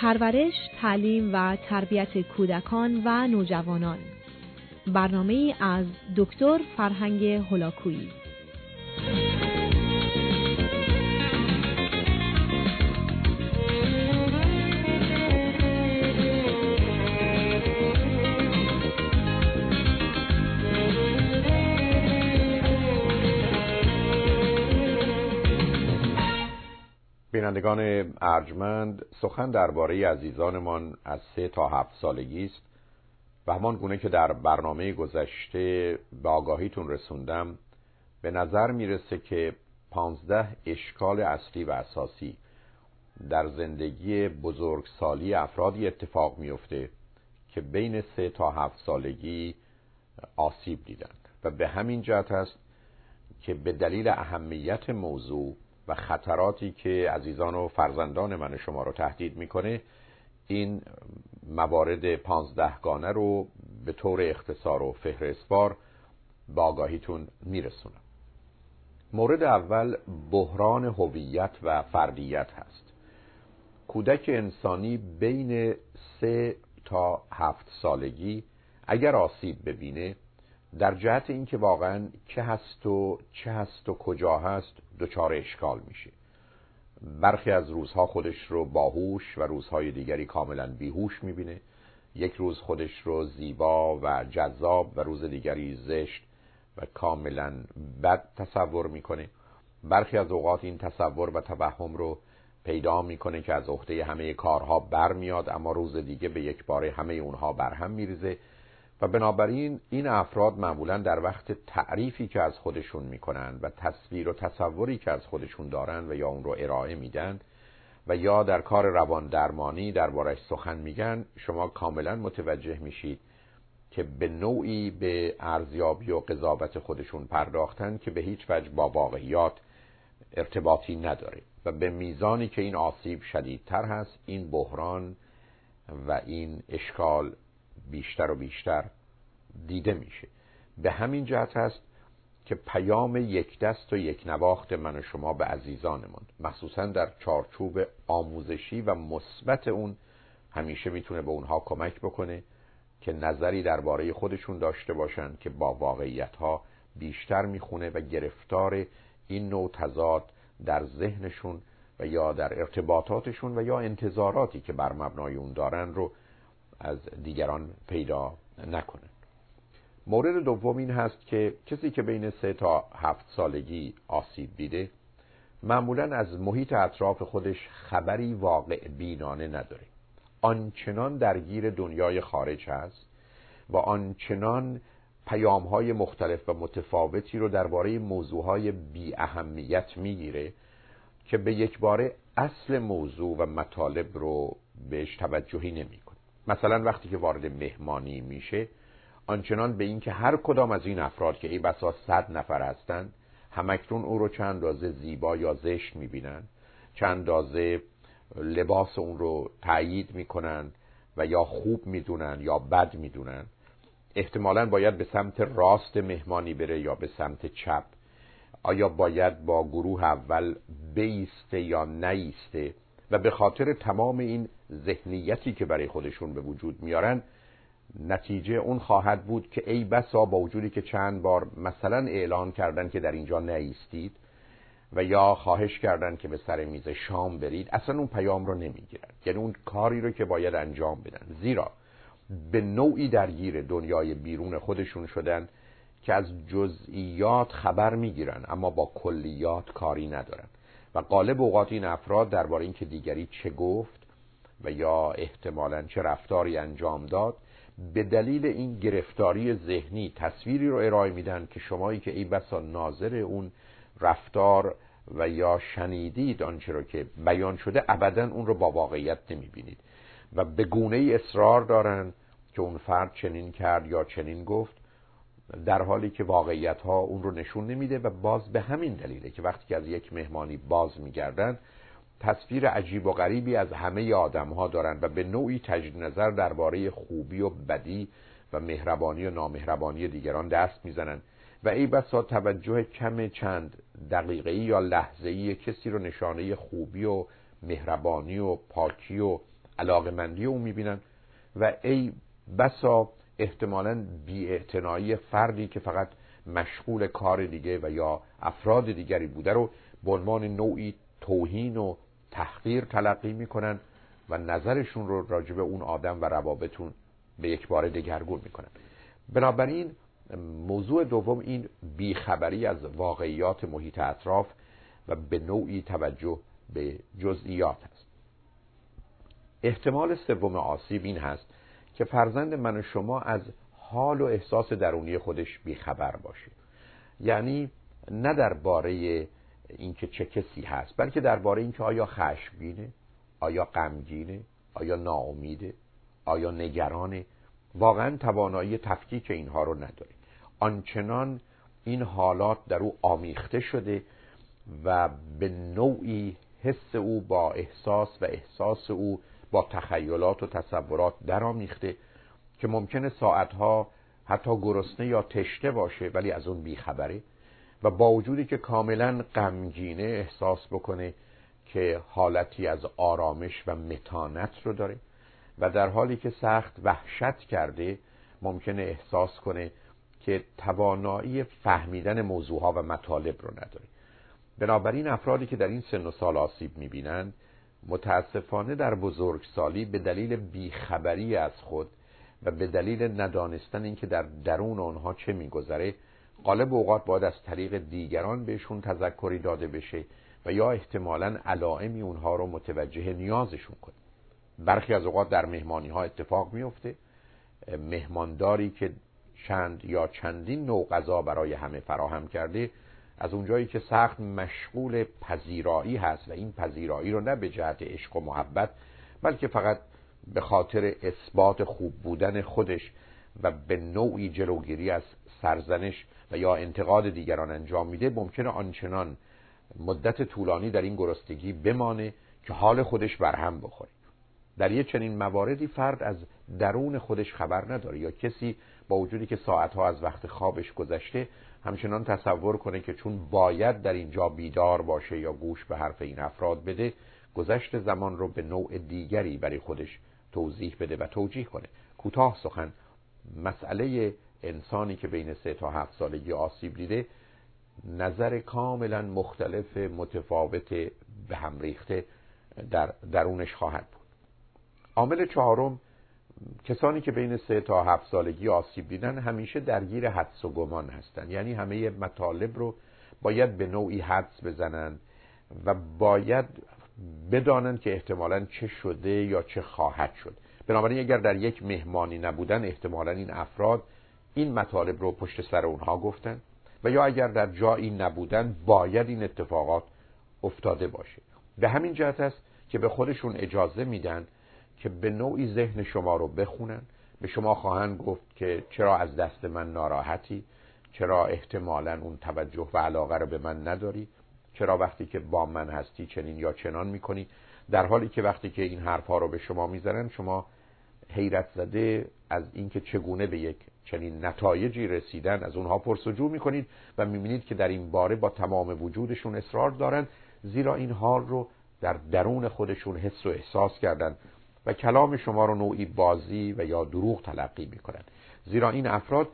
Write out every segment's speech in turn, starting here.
پرورش، تعلیم و تربیت کودکان و نوجوانان. برنامه از دکتر فرهنگ هلاکویی بینندگان ارجمند سخن درباره عزیزانمان از سه تا هفت سالگی است و همان گونه که در برنامه گذشته به آگاهیتون رسوندم به نظر می‌رسه که پانزده اشکال اصلی و اساسی در زندگی بزرگسالی افرادی اتفاق میفته که بین سه تا هفت سالگی آسیب دیدند. و به همین جهت است که به دلیل اهمیت موضوع و خطراتی که عزیزان و فرزندان من شما رو تهدید می‌کنه این موارد پانزدهگانه رو به طور اختصار و فهرستوار با آگاهیتون میرسونم. مورد اول بحران هویت و فردیت هست. کودک انسانی بین سه تا هفت سالگی اگر آسیب ببینه در جهت اینکه واقعا که هست و چه هست و کجا هست دچار اشکال میشه برخی از روزها خودش رو باهوش و روزهای دیگری کاملا بیهوش می‌بینه. یک روز خودش رو زیبا و جذاب و روز دیگری زشت و کاملا بد تصور می‌کنه. برخی از اوقات این تصور و توهم رو پیدا می‌کنه که از عهده همه کارها برمیاد اما روز دیگه به یک بار همه اونها برهم میریزه. و بنابراین این افراد معمولا در وقت تعریفی که از خودشون می‌کنن و تصویر و تصوری که از خودشون دارن و یا اون رو ارائه میدن و یا در کار روان درمانی دربارش سخن میگن شما کاملا متوجه میشید که به نوعی به ارزیابی و قضاوت خودشون پرداختن که به هیچ وجه با واقعیات ارتباطی نداره. و به میزانی که این آسیب شدیدتر هست این بحران و این اشکال بیشتر و بیشتر دیده میشه. به همین جهت هست که پیام یک دست و یک نواخت من و شما به عزیزانمان مخصوصا در چارچوب آموزشی و مثبت اون همیشه می‌تونه به اونها کمک بکنه که نظری درباره خودشون داشته باشن که با واقعیت ها بیشتر می‌خونه و گرفتار این نوع تضاد در ذهنشون و یا در ارتباطاتشون و یا انتظاراتی که بر مبنای اون دارن رو از دیگران پیدا نکنه مورد دوم این هست که کسی که بین سه تا هفت سالگی آسیب دیده معمولا از محیط اطراف خودش خبری واقع بینانه نداره. آنچنان درگیر دنیای خارج هست و آنچنان پیام های مختلف و متفاوتی رو درباره موضوع های بی اهمیت می‌گیره که به یک باره اصل موضوع و مطالب رو بهش توجهی نمی‌کنه. مثلا وقتی که وارد مهمانی میشه آنچنان به اینکه هر کدام از این افراد که ای بسا صد نفر هستند همکتون او رو چند اندازه زیبا یا زشت می‌بینن چند اندازه لباس اون رو تایید می‌کنن و یا خوب می‌دونن یا بد می‌دونن. احتمالا باید به سمت راست مهمانی بره یا به سمت چپ. آیا باید با گروه اول بیسته یا نیسته؟ و به خاطر تمام این ذهنیتی که برای خودشون به وجود میارن نتیجه اون خواهد بود که ای بسا با وجودی که چند بار مثلا اعلان کردن که در اینجا نیستید و یا خواهش کردن که به سر میز شام برید اصلا اون پیام رو نمی‌گیرن. یعنی اون کاری رو که باید انجام بدن. زیرا به نوعی درگیر دنیای بیرون خودشون شدن که از جزئیات خبر می‌گیرن اما با کلیات کاری ندارن. و قالب اوقات این افراد درباره اینکه دیگری چه گفت و یا احتمالا چه رفتاری انجام داد به دلیل این گرفتاری ذهنی تصویری رو ارائه میدن که شمایی که ای بسا ناظر اون رفتار و یا شنیدید آنچه رو که بیان شده ابدا اون رو با واقعیت نمی‌بینید. و به گونه ای اصرار دارن که اون فرد چنین کرد یا چنین گفت. در حالی که واقعیت ها اون رو نشون نمیده و باز به همین دلیله که وقتی که از یک مهمانی باز میگردن تصویر عجیب و غریبی از همه آدم ها دارن و به نوعی تجدید نظر درباره خوبی و بدی و مهربانی و نامهربانی دیگران دست می‌زنن و ای بسا توجه کم چند دقیقه یا لحظه ای کسی رو نشانه خوبی و مهربانی و پاکی و علاقه مندی او می‌بینن و ای بسا احتمالا بی فردی که فقط مشغول کار دیگه و یا افراد دیگری بوده رو به عنوان نوعی توهین و تحقیر تلقی می‌کنن و نظرشون رو راجع به اون آدم و روابطون به یک بار دگرگون می‌کنن. بنابراین موضوع دوم این بیخبری از واقعیات محیط اطراف و به نوعی توجه به جزئیات است. احتمال سوم آسیب این هست که فرزند من و شما از حال و احساس درونی خودش بیخبر باشه یعنی نه درباره اینکه چه کسی هست بلکه درباره اینکه آیا خشمگینه آیا غمگینه آیا ناامیده آیا نگرانه. واقعا توانایی تفکیک اینها رو نداره. آنچنان این حالات در او آمیخته شده و به نوعی حس او با احساس و احساس او با تخیلات و تصورات درآمیخته که ممکنه ساعتها حتی گرسنه یا تشته باشه ولی از اون بیخبره و با وجودی که کاملا غمگینه احساس بکنه که حالتی از آرامش و متانت رو داره و در حالی که سخت وحشت کرده ممکنه احساس کنه که توانایی فهمیدن موضوعها و مطالب رو نداره. بنابراین افرادی که در این سن و سال آسیب می‌بینند متاسفانه در بزرگسالی به دلیل بیخبری از خود و به دلیل ندانستن اینکه در درون آنها چه میگذره غالب اوقات باید از طریق دیگران بهشون تذکری داده بشه و یا احتمالا علائمی اونها رو متوجه نیازشون کنه. برخی از اوقات در مهمانی ها اتفاق میفته مهمانداری که چند یا چندین نوع غذا برای همه فراهم کرده از اونجایی که سخت مشغول پذیرایی هست و این پذیرایی رو نه به جهت عشق و محبت بلکه فقط به خاطر اثبات خوب بودن خودش و به نوعی جلوگیری از سرزنش و یا انتقاد دیگران انجام میده ممکنه آنچنان مدت طولانی در این گرستگی بمانه که حال خودش برهم بخوره. در یه چنین مواردی فرد از درون خودش خبر نداره یا کسی با وجودی که ساعتها از وقت خوابش گذشته همچنان تصور کنه که چون باید در اینجا بیدار باشه یا گوش به حرف این افراد بده گذشت زمان رو به نوع دیگری برای خودش توضیح بده و توجیه کنه. کوتاه سخن مسئله انسانی که بین سه تا هفت سالگی آسیب دیده نظر کاملا مختلف متفاوت به هم ریخته در درونش خواهد بود. عامل چهارم کسانی که بین سه تا هفت سالگی آسیب دیدن همیشه درگیر حدس و گمان هستند یعنی همه مطالب رو باید به نوعی حدس بزنند و باید بدانند که احتمالا چه شده یا چه خواهد شد. بنابراین اگر در یک مهمانی نبودن احتمالا این افراد این مطالب رو پشت سر اونها گفتن و یا اگر در جایی نبودن باید این اتفاقات افتاده باشه. به همین جهت است که به خودشون اجازه میدن که به نوعی ذهن شما رو بخونن. به شما خواهند گفت که چرا از دست من ناراحتی؟ چرا احتمالا اون توجه و علاقه رو به من نداری؟ چرا وقتی که با من هستی چنین یا چنان می‌کنی؟ در حالی که وقتی که این حرفها رو به شما می‌زنن شما حیرت زده از اینکه چگونه به یک چنین نتایجی رسیدن. از اونها پرسجو می‌کنید و می‌بینید که در این باره با تمام وجودشون اصرار دارن زیرا این حال رو در درون خودشون حس و احساس کردن. و کلام شما رو نوعی بازی و یا دروغ تلقی می‌کنن. زیرا این افراد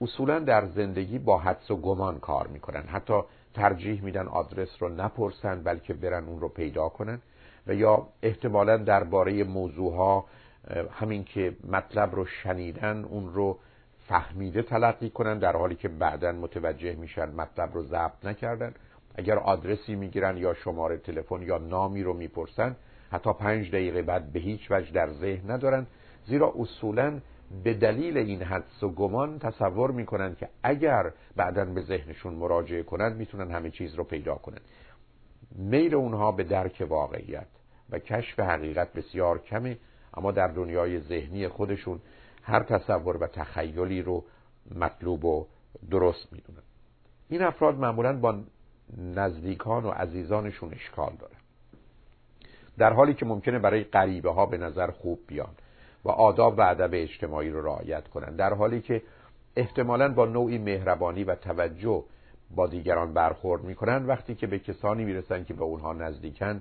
اصولا در زندگی با حدس و گمان کار می‌کنن. حتی ترجیح میدن آدرس رو نپرسن بلکه برن اون رو پیدا کنن و یا احتمالا درباره موضوع ها همین که مطلب رو شنیدن اون رو فهمیده تلقی کنن در حالی که بعدا متوجه میشن مطلب رو ضبط نکردن. اگر آدرسی می‌گیرن یا شماره تلفن یا نامی رو می‌پرسن حتی پنج دقیقه بعد به هیچ وجه در ذهن ندارن زیرا اصولا به دلیل این حدس و گمان تصور می‌کنن که اگر بعدا به ذهنشون مراجعه کنند می‌تونن همه چیز رو پیدا کنن میل اونها به درک واقعیت و کشف حقیقت بسیار کمه اما در دنیای ذهنی خودشون هر تصور و تخیلی رو مطلوب و درست می‌دونن. این افراد معمولا با نزدیکان و عزیزانشون اشکال دارن. در حالی که ممکنه برای غریبه ها به نظر خوب بیان و آداب و ادب اجتماعی رو رعایت کنند در حالی که احتمالا با نوعی مهربانی و توجه با دیگران برخورد می‌کنن وقتی که به کسانی می‌رسن که به اونها نزدیکن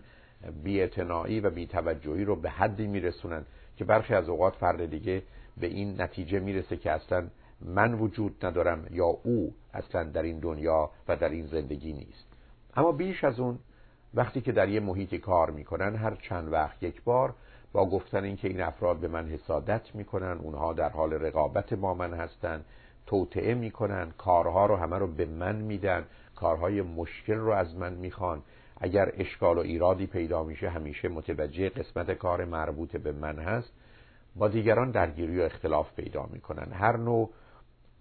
بیاعتنایی و بیتوجهی رو به حدی میرسونن که برخی از اوقات فرد دیگه به این نتیجه می‌رسه که اصلا من وجود ندارم یا او اصلا در این دنیا و در این زندگی نیست. اما بیش از اون وقتی که در یه محیطی کار می‌کنن هر چند وقت یک بار با گفتن اینکه این افراد به من حسادت می‌کنن اونها در حال رقابت با من هستن توطعه می‌کنن کارها رو همه رو به من میدن کارهای مشکل رو از من می‌خوان اگر اشکال و ایرادی پیدا میشه همیشه متوجه قسمت کار مربوط به من هست. با دیگران درگیری و اختلاف پیدا می‌کنن. هر نوع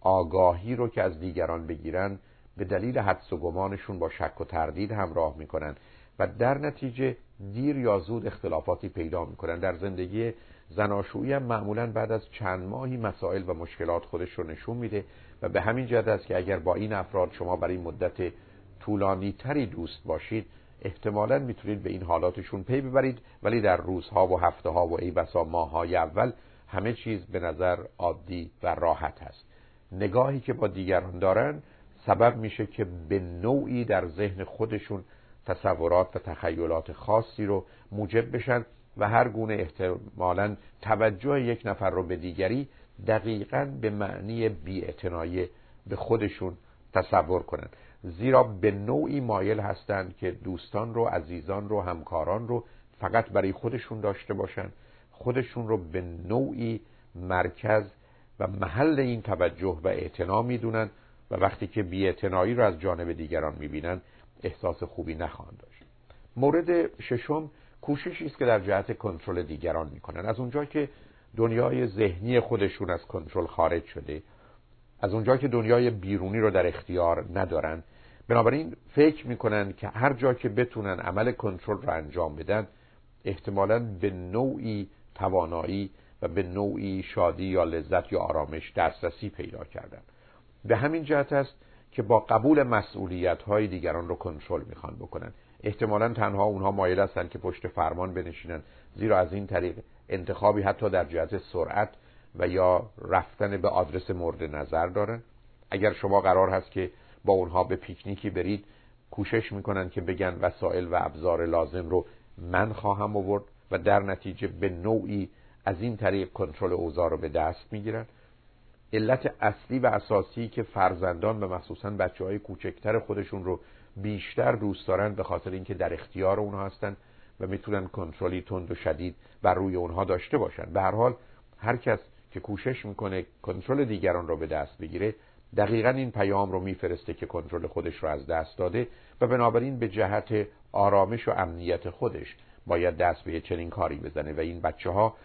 آگاهی رو که از دیگران بگیرن به دلیل حدس و گمانشون با شک و تردید همراه می‌کنن. و در نتیجه دیر یا زود اختلافاتی پیدا می‌کنن. در زندگی زناشویی هم معمولا بعد از چند ماهی مسائل و مشکلات خودش رو نشون میده و به همین جهت است که اگر با این افراد شما برای مدت طولانی تری دوست باشید احتمالا می‌تونید به این حالاتشون پی ببرید. ولی در روزها و هفته ها و ای بسا ماهای اول همه چیز به نظر عادی و راحت هست نگاهی که با دیگران دارن سبب میشه که به نوعی در ذهن خودشون تصورات و تخیلات خاصی رو موجب بشن و هر گونه احتمالا توجه یک نفر رو به دیگری دقیقا به معنی بیاعتنایی به خودشون تصور کنن. زیرا به نوعی مایل هستند که دوستان رو عزیزان رو همکاران رو فقط برای خودشون داشته باشن. خودشون رو به نوعی مرکز و محل این توجه و اعتنا می‌دونن و وقتی که بیاعتنایی رو از جانب دیگران می‌بینن احساس خوبی نخواهند داشت. مورد ششم کوششی است که در جهت کنترل دیگران می‌کنن. از اونجا که دنیای ذهنی خودشون از کنترل خارج شده از اونجا که دنیای بیرونی رو در اختیار ندارن بنابراین فکر می‌کنن که هر جا که بتونن عمل کنترل رو انجام بدن احتمالا به نوعی توانایی و به نوعی شادی یا لذت یا آرامش دسترسی پیدا کردن. به همین جهت است که با قبول مسئولیت های دیگران رو کنترل می‌خوان بکنن. احتمالا تنها اونها مایل هستند که پشت فرمان بنشینن زیرا از این طریق انتخابی حتی در جهت سرعت و یا رفتن به آدرس مورد نظر دارن اگر شما قرار هست که با اونها به پیکنیکی برید کوشش می‌کنن که بگن وسایل و ابزار لازم رو من خواهم آورد و در نتیجه به نوعی از این طریق کنترل اوضاع رو به دست می‌گیرن. علت اصلی و اساسی که فرزندان و مخصوصا بچه های کوچکتر خودشون رو بیشتر دوست دارن به خاطر اینکه در اختیار اونها هستن و می‌تونن کنترلی تند و شدید بر روی اونها داشته باشن. به هر حال هر کس که کوشش می‌کنه کنترل دیگران رو به دست بگیره دقیقا این پیام رو میفرسته که کنترل خودش رو از دست داده و بنابراین به جهت آرامش و امنیت خودش باید دست به چنین کاری بزنه. و این بچه ها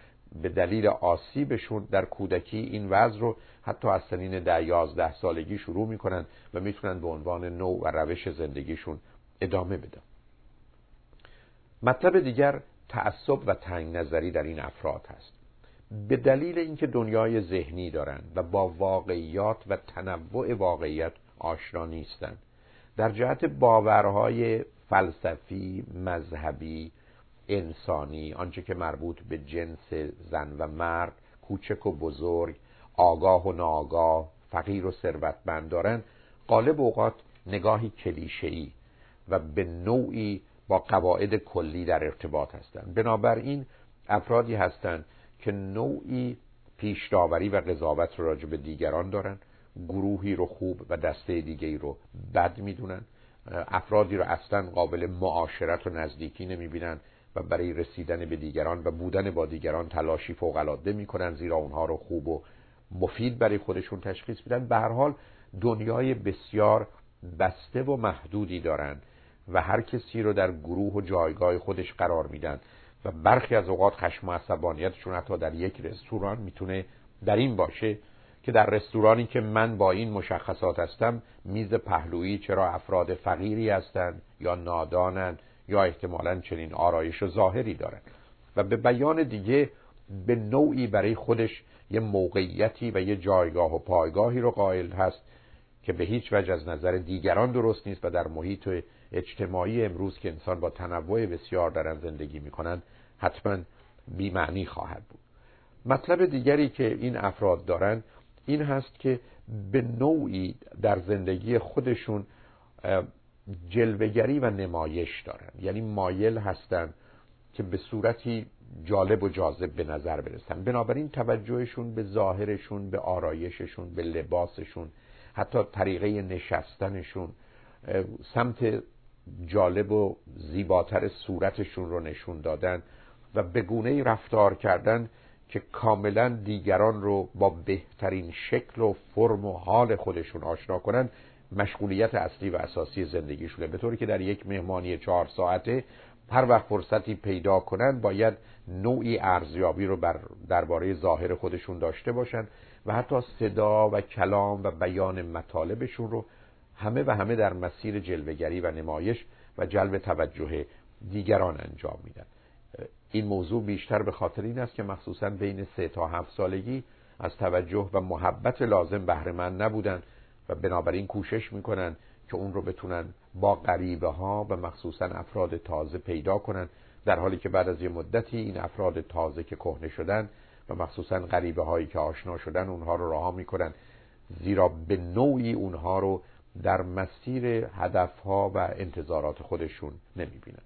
به دلیل آسیبشون در کودکی این وضع رو حتی از سنین ده یازده سالگی شروع می‌کنن و می‌تونن به عنوان نوع و روش زندگیشون ادامه بدن. مطلب دیگر تعصب و تنگ نظری در این افراد هست. به دلیل اینکه دنیای ذهنی دارند و با واقعیات و تنوع واقعیت آشنا نیستند در جهت باورهای فلسفی مذهبی انسانی آنچه که مربوط به جنس زن و مرد کوچک و بزرگ آگاه و ناآگاه فقیر و ثروتمند دارن غالب اوقات نگاهی کلیشه‌ای و به نوعی با قواعد کلی در ارتباط هستند. بنابراین افرادی هستند که نوعی پیش داوری و قضاوت رو راجع به دیگران دارن گروهی رو خوب و دسته دیگه رو بد می‌دونن افرادی رو اصلا قابل معاشرت و نزدیکی نمی‌بینن و برای رسیدن به دیگران و بودن با دیگران تلاشی فوق العاده می‌کنن زیرا اونها رو خوب و مفید برای خودشون تشخیص میدن. به هر حال دنیای بسیار بسته و محدودی دارن و هر کسی رو در گروه و جایگاه خودش قرار میدن و برخی از اوقات خشم و عصبانیتشون حتی در یک رستوران می‌تونه در این باشه که در رستورانی که من با این مشخصات هستم میز پهلویی چرا افراد فقیری هستند یا نادانند؟ یا احتمالا چنین آرایش و ظاهری دارند و به بیان دیگه به نوعی برای خودش یه موقعیتی و یه جایگاه و پایگاهی رو قائل هست که به هیچ وجه از نظر دیگران درست نیست و در محیط اجتماعی امروز که انسان با تنوع بسیار دارن زندگی می‌کنن حتما بیمعنی خواهد بود. مطلب دیگری که این افراد دارن این هست که به نوعی در زندگی خودشون جلوگری و نمایش دارن. یعنی مایل هستن که به صورتی جالب و جاذب به نظر برسن. بنابراین توجهشون به ظاهرشون به آرایششون به لباسشون حتی طریقه نشستنشون سمت جالب و زیباتر صورتشون رو نشون دادن و به گونه رفتار کردن که کاملا دیگران رو با بهترین شکل و فرم و حال خودشون آشنا کنن. مشغولیت اصلی و اساسی زندگیشونه. به طوری که در یک مهمانی چهار ساعته هر وقت فرصتی پیدا کنن باید نوعی ارزیابی رو بر درباره ظاهر خودشون داشته باشن و حتی صدا و کلام و بیان مطالبشون رو همه و همه در مسیر جلوگری و نمایش و جلب توجه دیگران انجام میدن. این موضوع بیشتر به خاطر این است که مخصوصا بین سه تا هفت سالگی از توجه و محبت لازم بهره من نبودن بنابراین کوشش می‌کنن که اون رو بتونن با غریبه ها و مخصوصا افراد تازه پیدا کنن در حالی که بعد از یه مدتی این افراد تازه که کهنه شدن و مخصوصا غریبه هایی که آشنا شدن اونها رو رها می‌کنن. زیرا به نوعی اونها رو در مسیر هدفها و انتظارات خودشون نمی‌بینن.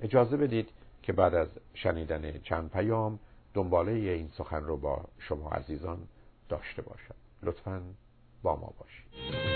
اجازه بدید که بعد از شنیدن چند پیام دنباله این سخن رو با شما عزیزان داشته باشم. لطفا با ما باشید.